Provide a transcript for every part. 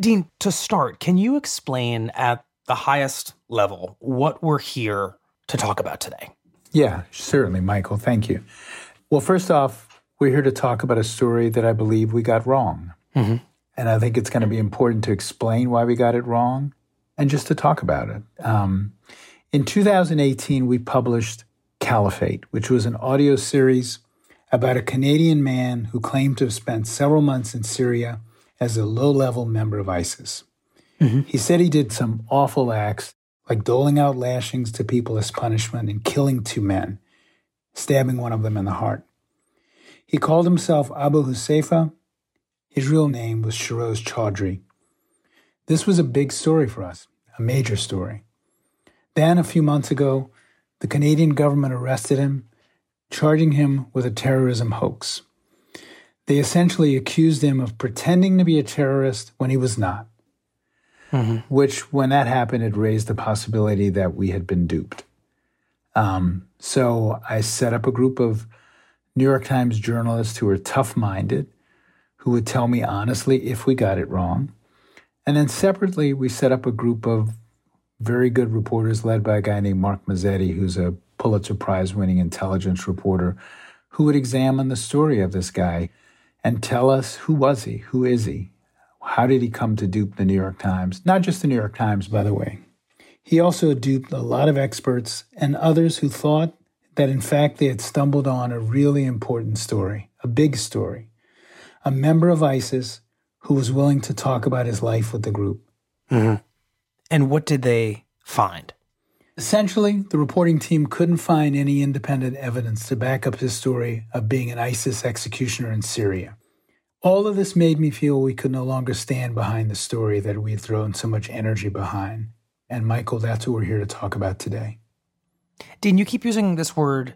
Dean, to start, can you explain at the highest level what we're here to talk about today? Yeah, certainly, Michael. Thank you. Well, first off, we're here to talk about a story that I believe we got wrong. Mm-hmm. And I think it's going to be important to explain why we got it wrong and just to talk about it. Um, in 2018, we published Caliphate, which was an audio series about a Canadian man who claimed to have spent several months in Syria as a low level member of ISIS. Mm-hmm. He said he did some awful acts, like doling out lashings to people as punishment and killing two men, stabbing one of them in the heart. He called himself Abu Huzaifa. His real name was Shehroze Chaudhry. This was a big story for us, a major story. Then, a few months ago, the Canadian government arrested him, charging him with a terrorism hoax. They essentially accused him of pretending to be a terrorist when he was not. Mm-hmm. Which, when that happened, it raised the possibility that we had been duped. Um, so I set up a group of New York Times journalists who were tough minded, who would tell me honestly if we got it wrong. And then separately, we set up a group of very good reporters led by a guy named Mark Mazzetti, who's a Pulitzer Prize winning intelligence reporter, who would examine the story of this guy and tell us who was he? Who is he? How did he come to dupe the New York Times? Not just the New York Times, by the way. He also duped a lot of experts and others who thought that in fact they had stumbled on a really important story, a big story. A member of ISIS who was willing to talk about his life with the group. Mm-hmm. And what did they find? Essentially, the reporting team couldn't find any independent evidence to back up his story of being an ISIS executioner in Syria. All of this made me feel we could no longer stand behind the story that we had thrown so much energy behind. And Michael, that's what we're here to talk about today. Dean, you keep using this word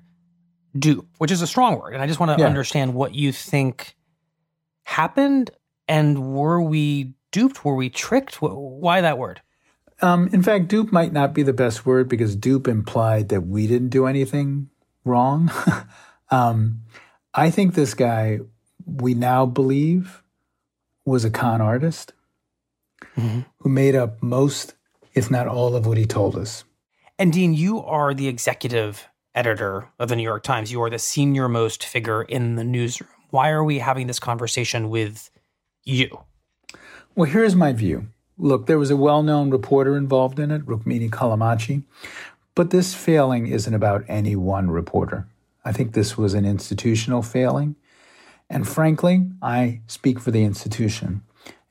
dupe, which is a strong word. And I just want to yeah. understand what you think happened and were we duped? Were we tricked? Why that word? Um, in fact, dupe might not be the best word because dupe implied that we didn't do anything wrong. um, I think this guy, we now believe, was a con artist mm-hmm. who made up most, if not all, of what he told us. And Dean, you are the executive editor of the New York Times. You are the senior most figure in the newsroom. Why are we having this conversation with you? Well, here's my view. Look, there was a well known reporter involved in it, Rukmini Callimachi, but this failing isn't about any one reporter. I think this was an institutional failing. And frankly, I speak for the institution.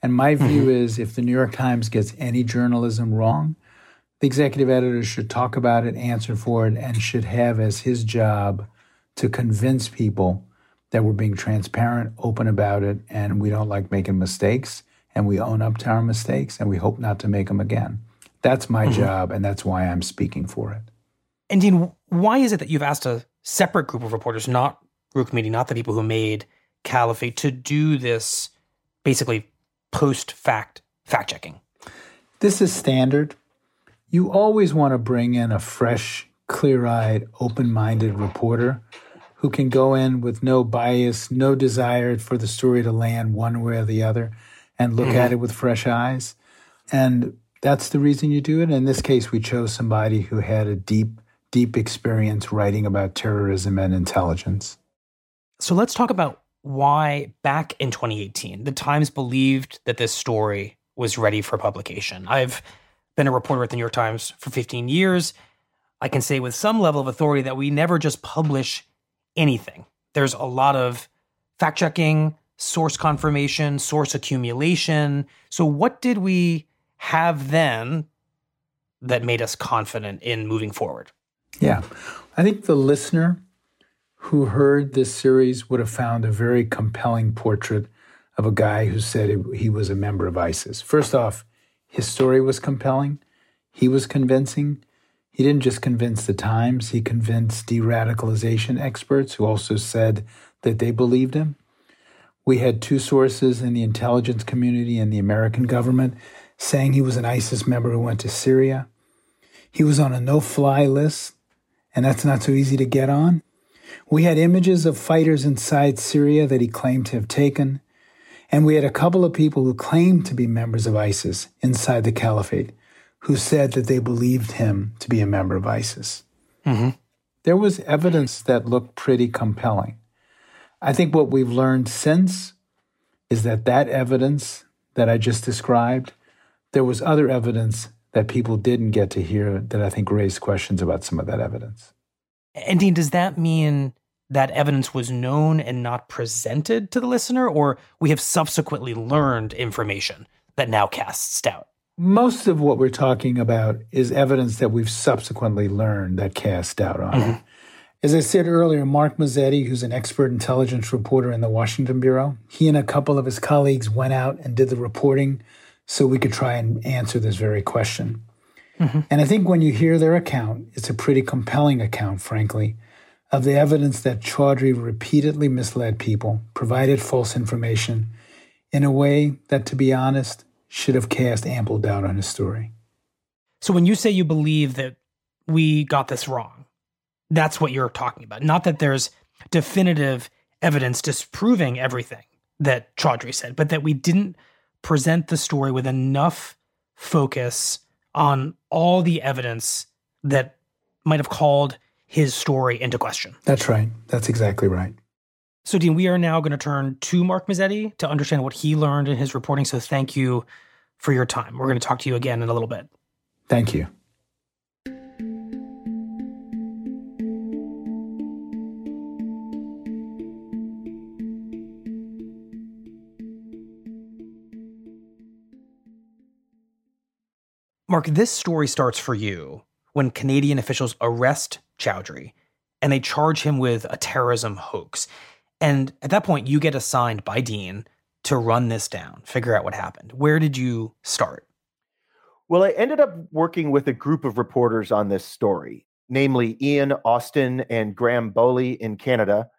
And my view mm-hmm. is if the New York Times gets any journalism wrong, the executive editor should talk about it, answer for it, and should have as his job to convince people that we're being transparent, open about it, and we don't like making mistakes and we own up to our mistakes and we hope not to make them again. That's my mm-hmm. job, and that's why I'm speaking for it. And Dean, why is it that you've asked a separate group of reporters, not Rukmini, not the people who made Caliphate, to do this basically post fact fact checking? This is standard. You always want to bring in a fresh, clear eyed, open minded reporter who can go in with no bias, no desire for the story to land one way or the other and look mm-hmm. at it with fresh eyes. And that's the reason you do it. In this case, we chose somebody who had a deep, deep experience writing about terrorism and intelligence. So let's talk about why back in 2018, the Times believed that this story was ready for publication. I've been a reporter at the New York Times for 15 years. I can say with some level of authority that we never just publish anything. There's a lot of fact checking, source confirmation, source accumulation. So, what did we have then that made us confident in moving forward? Yeah. I think the listener who heard this series would have found a very compelling portrait of a guy who said he was a member of ISIS. First off, his story was compelling, he was convincing. He didn't just convince the Times, he convinced de radicalization experts who also said that they believed him. We had two sources in the intelligence community and the American government saying he was an ISIS member who went to Syria. He was on a no fly list, and that's not so easy to get on. We had images of fighters inside Syria that he claimed to have taken. And we had a couple of people who claimed to be members of ISIS inside the caliphate who said that they believed him to be a member of ISIS. Mm-hmm. There was evidence that looked pretty compelling. I think what we've learned since is that that evidence that I just described, there was other evidence that people didn't get to hear that I think raised questions about some of that evidence. And Dean, does that mean that evidence was known and not presented to the listener, or we have subsequently learned information that now casts doubt? Most of what we're talking about is evidence that we've subsequently learned that casts doubt on mm-hmm. it. As I said earlier, Mark Mazzetti, who's an expert intelligence reporter in the Washington Bureau, he and a couple of his colleagues went out and did the reporting so we could try and answer this very question. Mm-hmm. And I think when you hear their account, it's a pretty compelling account, frankly, of the evidence that Chaudhry repeatedly misled people, provided false information in a way that, to be honest, should have cast ample doubt on his story. So when you say you believe that we got this wrong, that's what you're talking about. Not that there's definitive evidence disproving everything that Chaudhry said, but that we didn't present the story with enough focus on all the evidence that might have called his story into question. That's right. That's exactly right. So, Dean, we are now going to turn to Mark Mazzetti to understand what he learned in his reporting. So, thank you for your time. We're going to talk to you again in a little bit. Thank you. Mark, this story starts for you when Canadian officials arrest Chaudhry and they charge him with a terrorism hoax. And at that point, you get assigned by Dean to run this down, figure out what happened. Where did you start? Well, I ended up working with a group of reporters on this story, namely Ian Austen and Graham Bowley in Canada,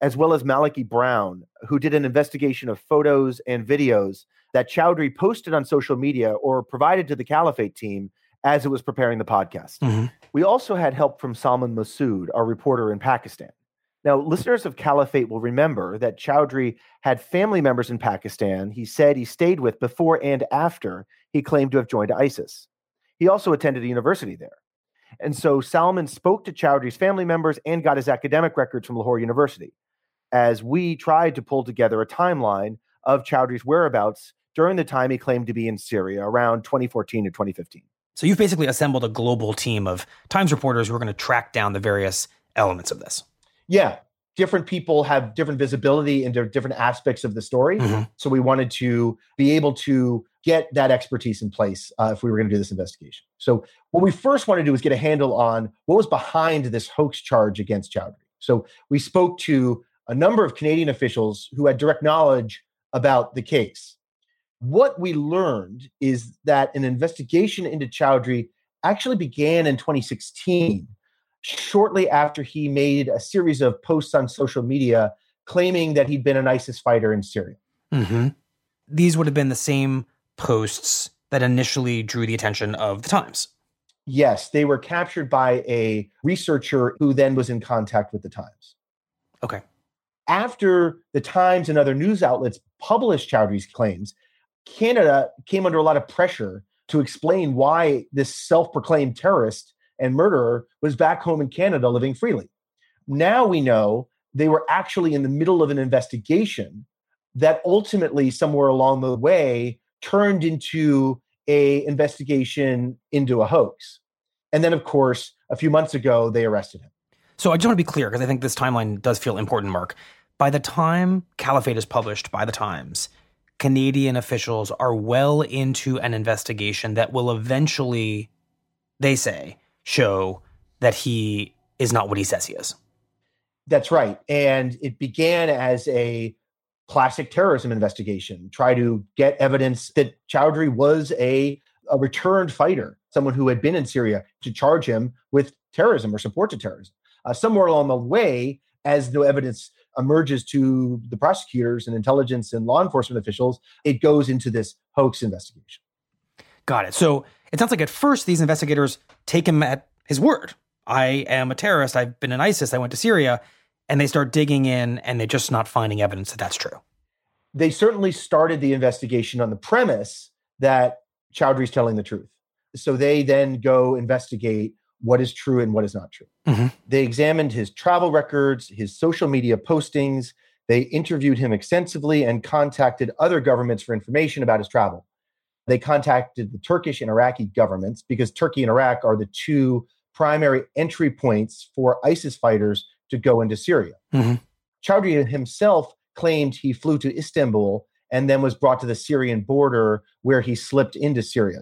as well as Malachy Browne, who did an investigation of photos and videos that Chaudhry posted on social media or provided to the Caliphate team as it was preparing the podcast. Mm-hmm. We also had help from Salman Masood, our reporter in Pakistan. Now, listeners of Caliphate will remember that Chaudhry had family members in Pakistan he said he stayed with before and after he claimed to have joined ISIS. He also attended a university there. And so Salman spoke to Chaudhry's family members and got his academic records from Lahore University as we tried to pull together a timeline of Chaudhry's whereabouts during the time he claimed to be in Syria around 2014 to 2015. So you've basically assembled a global team of Times reporters who are going to track down the various elements of this. Yeah. Different people have different visibility into different aspects of the story. Mm-hmm. So we wanted to be able to get that expertise in place uh, if we were going to do this investigation. So what we first wanted to do was get a handle on what was behind this hoax charge against Chaudhry. So we spoke to a number of Canadian officials who had direct knowledge about the case what we learned is that an investigation into Chaudhry actually began in 2016, shortly after he made a series of posts on social media claiming that he'd been an ISIS fighter in Syria. Mm-hmm. These would have been the same posts that initially drew the attention of the Times. Yes, they were captured by a researcher who then was in contact with the Times. Okay. After the Times and other news outlets published Chaudhry's claims, Canada came under a lot of pressure to explain why this self proclaimed terrorist and murderer was back home in Canada living freely. Now we know they were actually in the middle of an investigation that ultimately, somewhere along the way, turned into a investigation into a hoax. And then, of course, a few months ago, they arrested him. So I just want to be clear because I think this timeline does feel important, Mark. By the time Caliphate is published by the Times, Canadian officials are well into an investigation that will eventually, they say, show that he is not what he says he is. That's right. And it began as a classic terrorism investigation, try to get evidence that Chaudhry was a, a returned fighter, someone who had been in Syria, to charge him with terrorism or support to terrorism. Uh, somewhere along the way, as no evidence emerges to the prosecutors and intelligence and law enforcement officials, it goes into this hoax investigation. Got it. So it sounds like at first these investigators take him at his word. I am a terrorist. I've been in ISIS. I went to Syria. And they start digging in and they're just not finding evidence that that's true. they certainly started the investigation on the premise that Chaudhry's telling the truth. So they then go investigate what is true and what is not true. Mm-hmm. They examined his travel records, his social media postings. They interviewed him extensively and contacted other governments for information about his travel. They contacted the Turkish and Iraqi governments because Turkey and Iraq are the two primary entry points for ISIS fighters to go into Syria. Mm-hmm. Chaudhry himself claimed he flew to Istanbul and then was brought to the Syrian border where he slipped into Syria.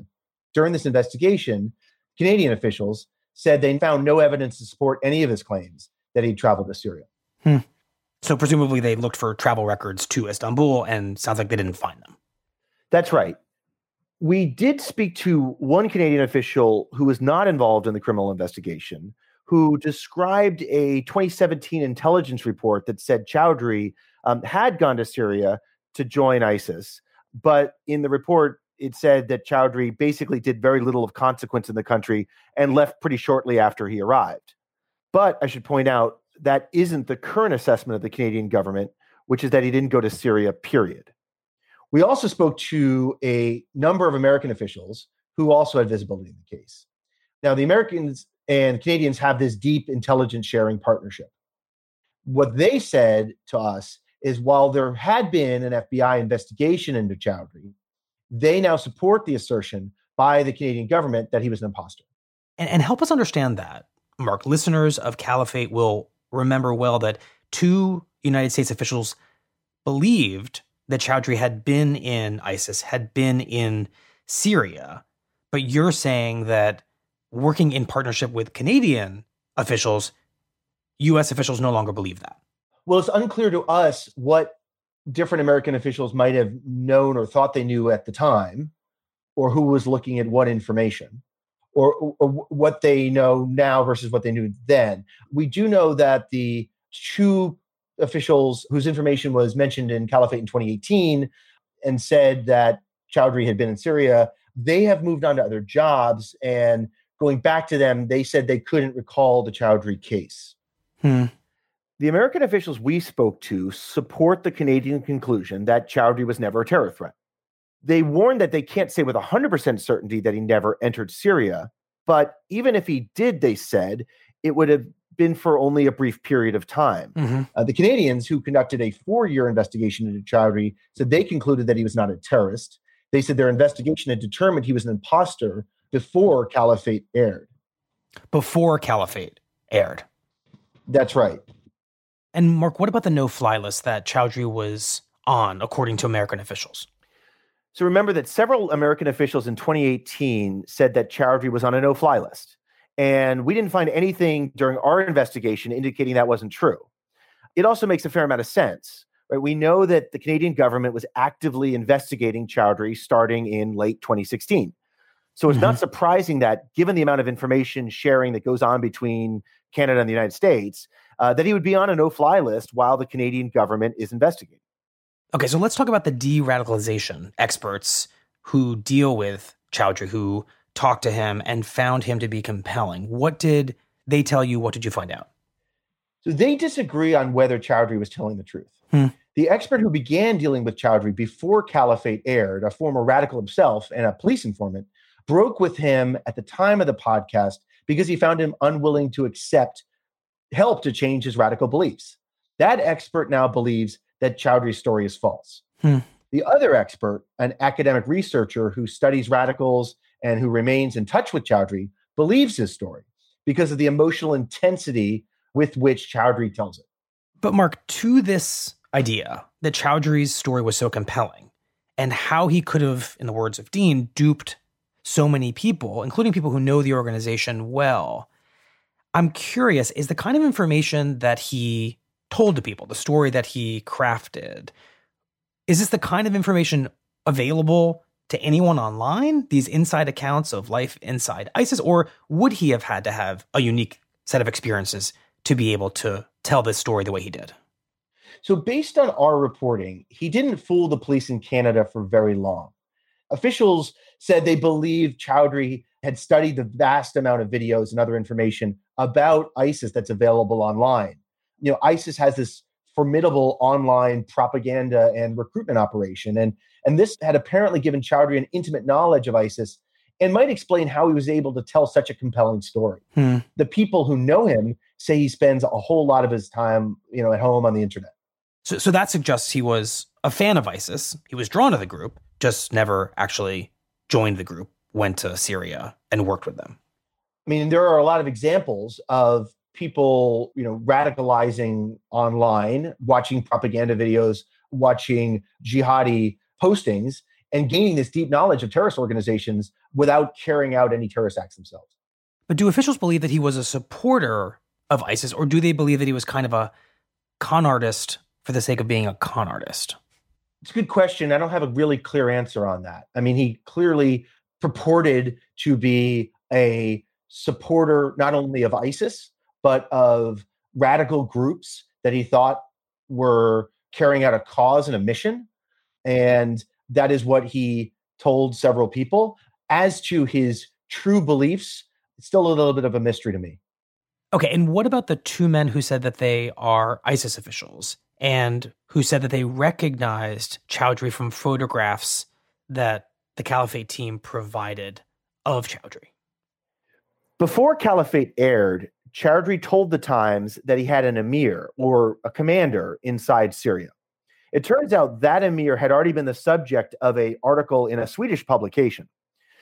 During this investigation, Canadian officials said they found no evidence to support any of his claims that he traveled to Syria. Hmm. So presumably they looked for travel records to Istanbul and sounds like they didn't find them. That's right. We did speak to one Canadian official who was not involved in the criminal investigation, who described a 2017 intelligence report that said Chaudhry um, had gone to Syria to join ISIS. But in the report, it said that Chaudhry basically did very little of consequence in the country and left pretty shortly after he arrived. But I should point out that isn't the current assessment of the Canadian government, which is that he didn't go to Syria, period. We also spoke to a number of American officials who also had visibility in the case. Now, the Americans and Canadians have this deep intelligence sharing partnership. What they said to us is while there had been an FBI investigation into Chaudhry, they now support the assertion by the Canadian government that he was an imposter. And, and help us understand that, Mark. Listeners of Caliphate will remember well that two United States officials believed that Chaudhry had been in ISIS, had been in Syria, but you're saying that working in partnership with Canadian officials, US officials no longer believe that. Well, it's unclear to us what different American officials might have known or thought they knew at the time, or who was looking at what information, or, or what they know now versus what they knew then. We do know that the two officials whose information was mentioned in Caliphate in 2018 and said that Chaudhry had been in Syria, they have moved on to other jobs and going back to them, they said they couldn't recall the Chaudhry case. Hmm. The American officials we spoke to support the Canadian conclusion that Chaudhry was never a terror threat. They warn that they can't say with 100% certainty that he never entered Syria, but even if he did, they said, it would have been for only a brief period of time. Mm-hmm. Uh, the Canadians, who conducted a four year investigation into Chaudhry, said they concluded that he was not a terrorist. They said their investigation had determined he was an imposter before Caliphate aired. Before Caliphate aired. That's right. And Mark, what about the no fly list that Chaudhry was on, according to American officials? So remember that several American officials in 2018 said that Chaudhry was on a no fly list. And we didn't find anything during our investigation indicating that wasn't true. It also makes a fair amount of sense. Right? We know that the Canadian government was actively investigating Chaudhry starting in late 2016. So it's mm-hmm. not surprising that, given the amount of information sharing that goes on between Canada and the United States, uh, that he would be on a no fly list while the Canadian government is investigating. Okay, so let's talk about the de radicalization experts who deal with Chaudhry, who talked to him and found him to be compelling. What did they tell you? What did you find out? So they disagree on whether Chaudhry was telling the truth. Hmm. The expert who began dealing with Chaudhry before Caliphate aired, a former radical himself and a police informant, broke with him at the time of the podcast because he found him unwilling to accept help to change his radical beliefs. That expert now believes that Chaudhry's story is false. Hmm. The other expert, an academic researcher who studies radicals and who remains in touch with Chaudhry, believes his story because of the emotional intensity with which Chaudhry tells it. But, Mark, to this idea that Chaudhry's story was so compelling and how he could have, in the words of Dean, duped so many people, including people who know the organization well. I'm curious is the kind of information that he told to people, the story that he crafted, is this the kind of information available to anyone online, these inside accounts of life inside ISIS, or would he have had to have a unique set of experiences to be able to tell this story the way he did? So, based on our reporting, he didn't fool the police in Canada for very long. Officials said they believed Chaudhry had studied the vast amount of videos and other information about ISIS that's available online. You know, ISIS has this formidable online propaganda and recruitment operation. And, and this had apparently given Chaudhry an intimate knowledge of ISIS and might explain how he was able to tell such a compelling story. Hmm. The people who know him say he spends a whole lot of his time, you know, at home on the internet. So, so that suggests he was a fan of ISIS. He was drawn to the group, just never actually joined the group, went to Syria and worked with them. I mean, there are a lot of examples of people, you know, radicalizing online, watching propaganda videos, watching jihadi postings, and gaining this deep knowledge of terrorist organizations without carrying out any terrorist acts themselves. But do officials believe that he was a supporter of ISIS, or do they believe that he was kind of a con artist for the sake of being a con artist? It's a good question. I don't have a really clear answer on that. I mean, he clearly purported to be a supporter not only of ISIS, but of radical groups that he thought were carrying out a cause and a mission. And that is what he told several people. As to his true beliefs, it's still a little bit of a mystery to me. Okay, and what about the two men who said that they are ISIS officials and who said that they recognized Chaudhry from photographs that the Caliphate team provided of Chaudhry? Before Caliphate aired, Chaudhry told the Times that he had an emir or a commander inside Syria. It turns out that emir had already been the subject of a article in a Swedish publication.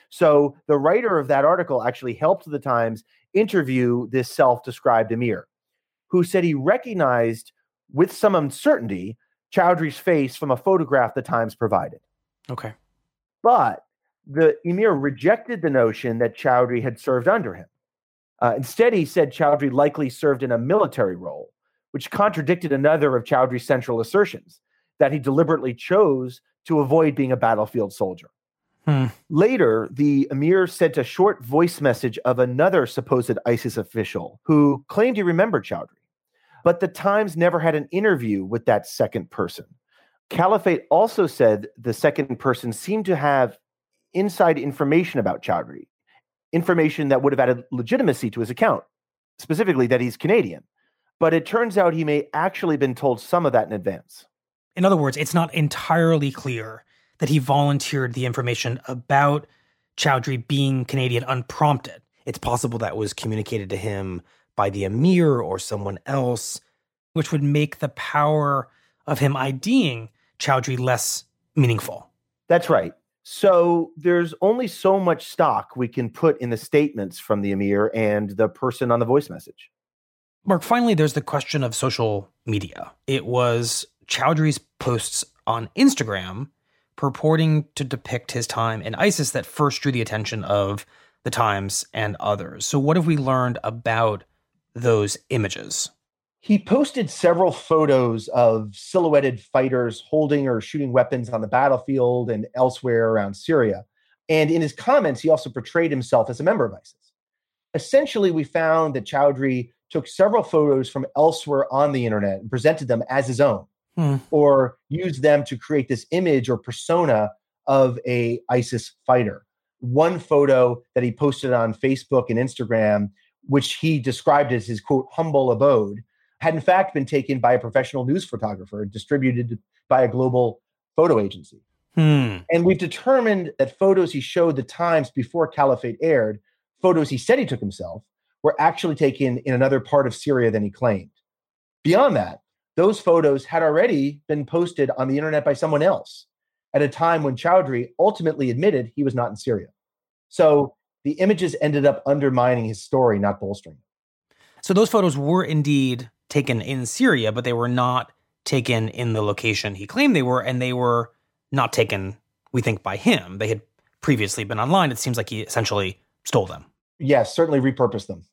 So the writer of that article actually helped the Times interview this self-described emir, who said he recognized with some uncertainty Chaudhry's face from a photograph the Times provided. Okay. But the emir rejected the notion that Chaudhry had served under him. Uh, instead, he said Chaudhry likely served in a military role, which contradicted another of Chaudhry's central assertions that he deliberately chose to avoid being a battlefield soldier. Hmm. Later, the emir sent a short voice message of another supposed ISIS official who claimed he remembered Chaudhry. But the Times never had an interview with that second person. Caliphate also said the second person seemed to have inside information about Chaudhry, information that would have added legitimacy to his account, specifically that he's Canadian. But it turns out he may actually been told some of that in advance. In other words, it's not entirely clear that he volunteered the information about Chaudhry being Canadian unprompted. It's possible that was communicated to him by the emir or someone else, which would make the power of him IDing Chaudhry less meaningful. That's right. So there's only so much stock we can put in the statements from the emir and the person on the voice message. Mark, finally, there's the question of social media. It was Chaudhry's posts on Instagram purporting to depict his time in ISIS that first drew the attention of the Times and others. So, what have we learned about those images? He posted several photos of silhouetted fighters holding or shooting weapons on the battlefield and elsewhere around Syria. And in his comments, he also portrayed himself as a member of ISIS. Essentially, we found that Chaudhry took several photos from elsewhere on the internet and presented them as his own hmm. or used them to create this image or persona of a ISIS fighter. One photo that he posted on Facebook and Instagram, which he described as his quote humble abode, had in fact been taken by a professional news photographer and distributed by a global photo agency. Hmm. And we've determined that photos he showed the Times before Caliphate aired, photos he said he took himself, were actually taken in another part of Syria than he claimed. Beyond that, those photos had already been posted on the internet by someone else at a time when Chaudhry ultimately admitted he was not in Syria. So the images ended up undermining his story, not bolstering it. So those photos were indeed taken in Syria, but they were not taken in the location he claimed they were, and they were not taken, we think, by him. They had previously been online. It seems like he essentially stole them. Yes, certainly repurposed them.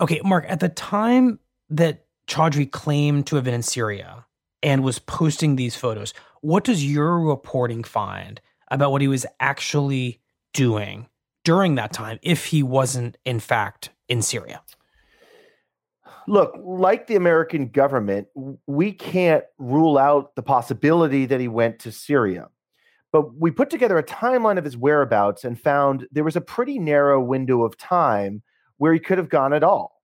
Okay, Mark, at the time that Chaudhry claimed to have been in Syria and was posting these photos. What does your reporting find about what he was actually doing during that time if he wasn't, in fact, in Syria? Look, like the American government, we can't rule out the possibility that he went to Syria. But we put together a timeline of his whereabouts and found there was a pretty narrow window of time where he could have gone at all.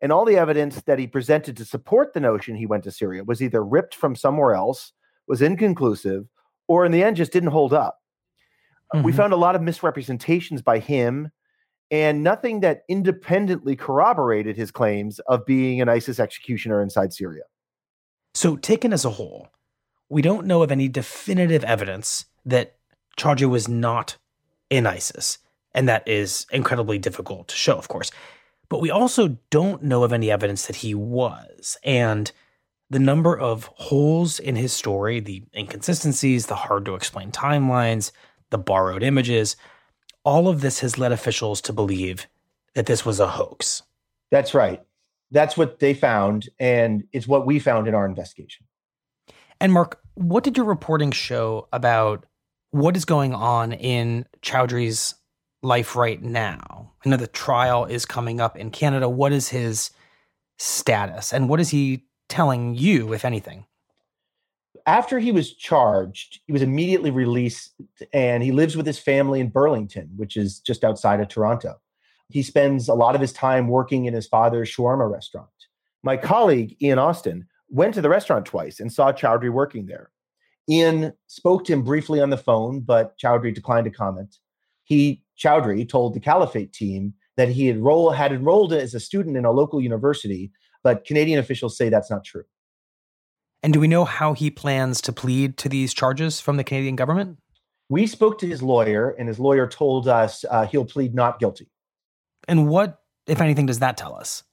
And all the evidence that he presented to support the notion he went to Syria was either ripped from somewhere else, was inconclusive, or in the end just didn't hold up. Mm-hmm. We found a lot of misrepresentations by him and nothing that independently corroborated his claims of being an ISIS executioner inside Syria. So, taken as a whole, we don't know of any definitive evidence that Chaudhry was not in ISIS. And that is incredibly difficult to show, of course. But we also don't know of any evidence that he was. And the number of holes in his story, the inconsistencies, the hard to explain timelines, the borrowed images, all of this has led officials to believe that this was a hoax. That's right. That's what they found. And it's what we found in our investigation. And Mark, what did your reporting show about what is going on in Chaudhry's life right now? I know the trial is coming up in Canada. What is his status and what is he telling you, if anything? After he was charged, he was immediately released and he lives with his family in Burlington, which is just outside of Toronto. He spends a lot of his time working in his father's shawarma restaurant. My colleague, Ian Austen, went to the restaurant twice and saw Chaudhry working there. Ian spoke to him briefly on the phone, but Chaudhry declined to comment. He, Chaudhry, told the Caliphate team that he had, roll, had enrolled as a student in a local university, but Canadian officials say that's not true. And do we know how he plans to plead to these charges from the Canadian government? We spoke to his lawyer, and his lawyer told us uh, he'll plead not guilty. And what, if anything, does that tell us?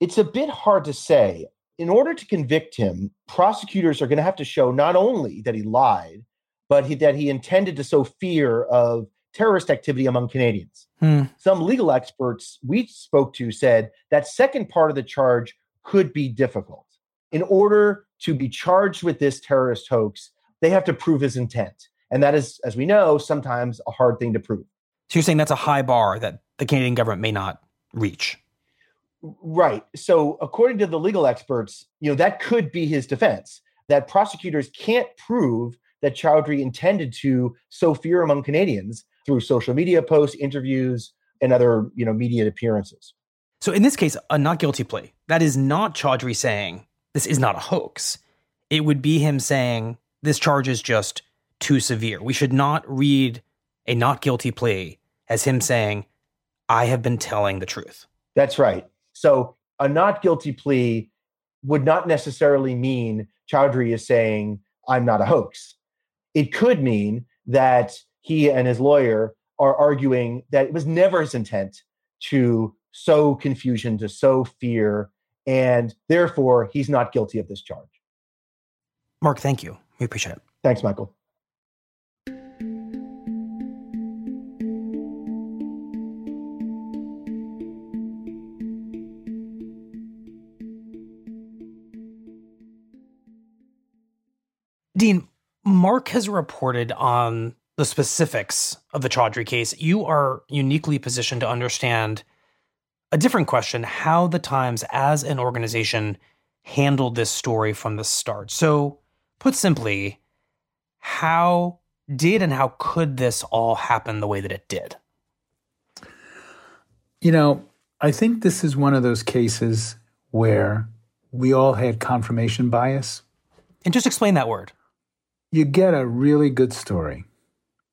It's a bit hard to say in order to convict him, prosecutors are going to have to show not only that he lied, but he, that he intended to sow fear of terrorist activity among Canadians. Hmm. Some legal experts we spoke to said that second part of the charge could be difficult. In order to be charged with this terrorist hoax, they have to prove his intent. And that is, as we know, sometimes a hard thing to prove. So you're saying that's a high bar that the Canadian government may not reach? Right. So, according to the legal experts, you know, that could be his defense that prosecutors can't prove that Chaudhry intended to sow fear among Canadians through social media posts, interviews, and other, you know, media appearances. So, in this case, a not guilty plea, that is not Chaudhry saying this is not a hoax. It would be him saying this charge is just too severe. We should not read a not guilty plea as him saying, I have been telling the truth. That's right. So a not guilty plea would not necessarily mean Chaudhry is saying, I'm not a hoax. It could mean that he and his lawyer are arguing that it was never his intent to sow confusion, to sow fear, and therefore he's not guilty of this charge. Mark, thank you. We appreciate it. Thanks, Michael. Dean, Mark has reported on the specifics of the Chaudhry case. You are uniquely positioned to understand a different question how the Times as an organization handled this story from the start. So, put simply, how did and how could this all happen the way that it did? You know, I think this is one of those cases where we all had confirmation bias. And just explain that word you get a really good story.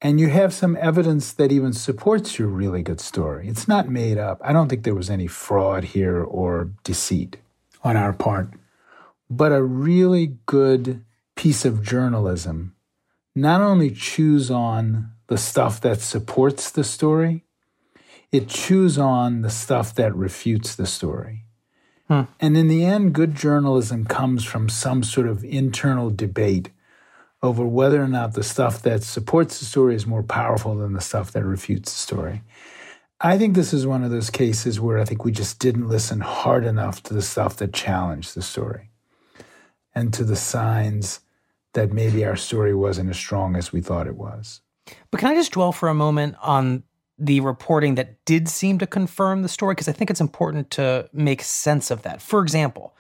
And you have some evidence that even supports your really good story. It's not made up. I don't think there was any fraud here or deceit on our part. But a really good piece of journalism not only chews on the stuff that supports the story, it chews on the stuff that refutes the story. Hmm. And in the end, good journalism comes from some sort of internal debate over whether or not the stuff that supports the story is more powerful than the stuff that refutes the story. I think this is one of those cases where I think we just didn't listen hard enough to the stuff that challenged the story and to the signs that maybe our story wasn't as strong as we thought it was. But can I just dwell for a moment on the reporting that did seem to confirm the story? Because I think it's important to make sense of that. For example,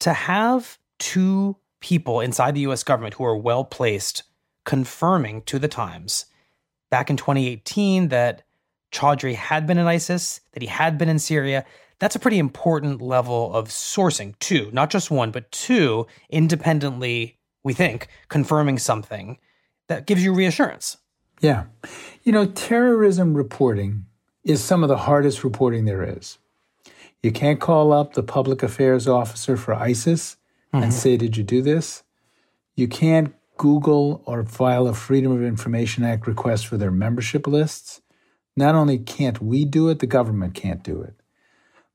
to have two people inside the US government who are well placed confirming to the Times back in 2018 that Chaudhry had been in ISIS, that he had been in Syria. That's a pretty important level of sourcing, too. Not just one, but two, independently, we think, confirming something that gives you reassurance. Yeah. You know, terrorism reporting is some of the hardest reporting there is. You can't call up the public affairs officer for ISIS mm-hmm. and say, Did you do this? You can't Google or file a Freedom of Information Act request for their membership lists. Not only can't we do it, the government can't do it.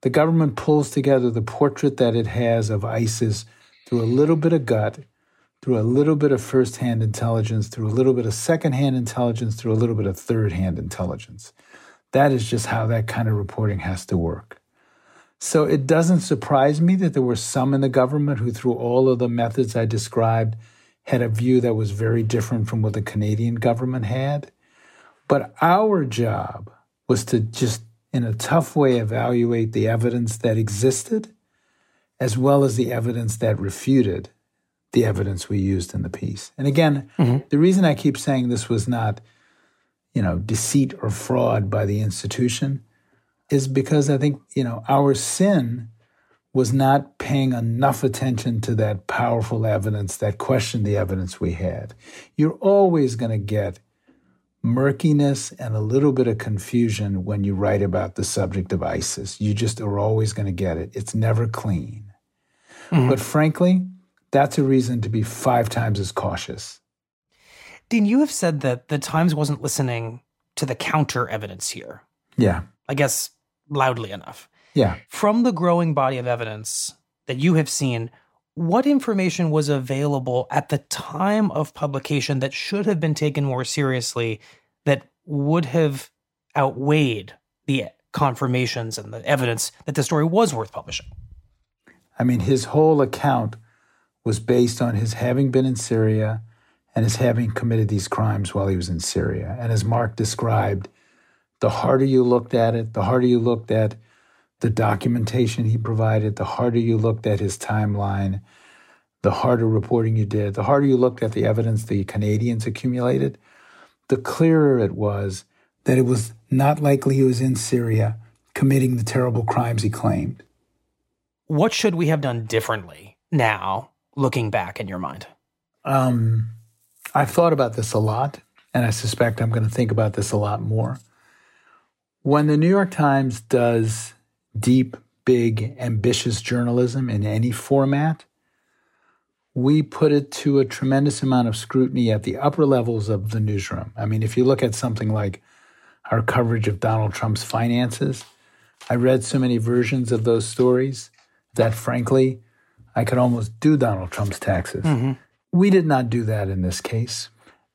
The government pulls together the portrait that it has of ISIS through a little bit of gut, through a little bit of first hand intelligence, through a little bit of second hand intelligence, through a little bit of third hand intelligence. That is just how that kind of reporting has to work. So it doesn't surprise me that there were some in the government who, through all of the methods I described, had a view that was very different from what the Canadian government had. But our job was to just, in a tough way, evaluate the evidence that existed as well as the evidence that refuted the evidence we used in the piece. And again, mm-hmm. the reason I keep saying this was not, you know, deceit or fraud by the institution is because I think, you know, our sin was not paying enough attention to that powerful evidence that questioned the evidence we had. You're always going to get murkiness and a little bit of confusion when you write about the subject of ISIS. You just are always going to get it. It's never clean. Mm-hmm. But frankly, that's a reason to be five times as cautious. Dean, you have said that the Times wasn't listening to the counter evidence here. Yeah. I guess loudly enough. Yeah. From the growing body of evidence that you have seen, what information was available at the time of publication that should have been taken more seriously that would have outweighed the confirmations and the evidence that the story was worth publishing? I mean, his whole account was based on his having been in Syria and his having committed these crimes while he was in Syria. And as Mark described, the harder you looked at it, the harder you looked at the documentation he provided, the harder you looked at his timeline, the harder reporting you did, the harder you looked at the evidence the Canadians accumulated, the clearer it was that it was not likely he was in Syria committing the terrible crimes he claimed. What should we have done differently now looking back in your mind? Um, I've thought about this a lot, and I suspect I'm going to think about this a lot more. When the New York Times does deep, big, ambitious journalism in any format, we put it to a tremendous amount of scrutiny at the upper levels of the newsroom. I mean, if you look at something like our coverage of Donald Trump's finances, I read so many versions of those stories that frankly, I could almost do Donald Trump's taxes. Mm-hmm. We did not do that in this case.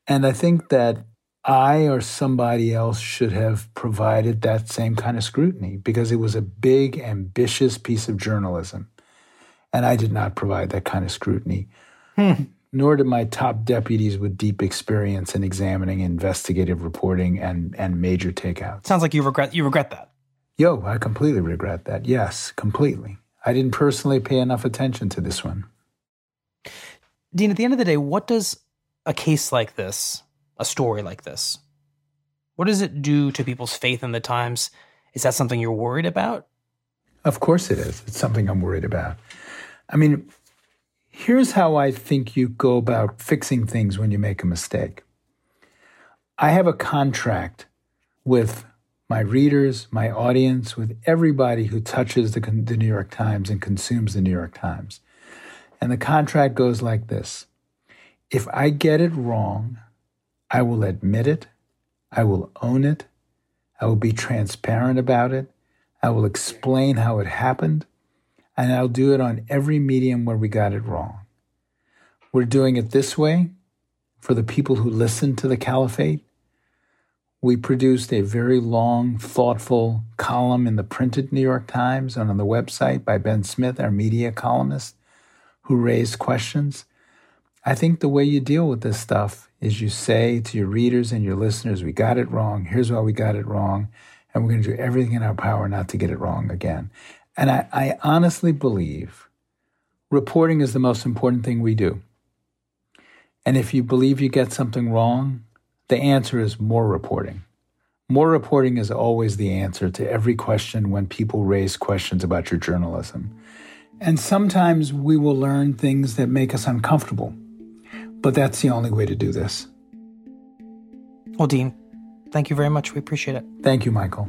And I think that I or somebody else should have provided that same kind of scrutiny because it was a big, ambitious piece of journalism. And I did not provide that kind of scrutiny. Hmm. Nor did my top deputies with deep experience in examining investigative reporting and, and major takeouts. Sounds like you regret you regret that. Yo, I completely regret that. Yes, completely. I didn't personally pay enough attention to this one. Dean, at the end of the day, what does a case like this, a story like this, what does it do to people's faith in the Times? Is that something you're worried about? Of course it is. It's something I'm worried about. I mean, here's how I think you go about fixing things when you make a mistake. I have a contract with my readers, my audience, with everybody who touches the, the, New York Times and consumes the New York Times. And the contract goes like this If I get it wrong, I will admit it, I will own it, I will be transparent about it, I will explain how it happened, and I'll do it on every medium where we got it wrong. We're doing it this way for the people who listen to the Caliphate. We produced a very long, thoughtful column in the printed New York Times and on the website by Ben Smith, our media columnist, who raised questions. I think the way you deal with this stuff is you say to your readers and your listeners, We got it wrong. Here's why we got it wrong. And we're going to do everything in our power not to get it wrong again. And I, I honestly believe reporting is the most important thing we do. And if you believe you get something wrong, the answer is more reporting. More reporting is always the answer to every question when people raise questions about your journalism. And sometimes we will learn things that make us uncomfortable. But that's the only way to do this. Well, Dean, thank you very much. We appreciate it. Thank you, Michael.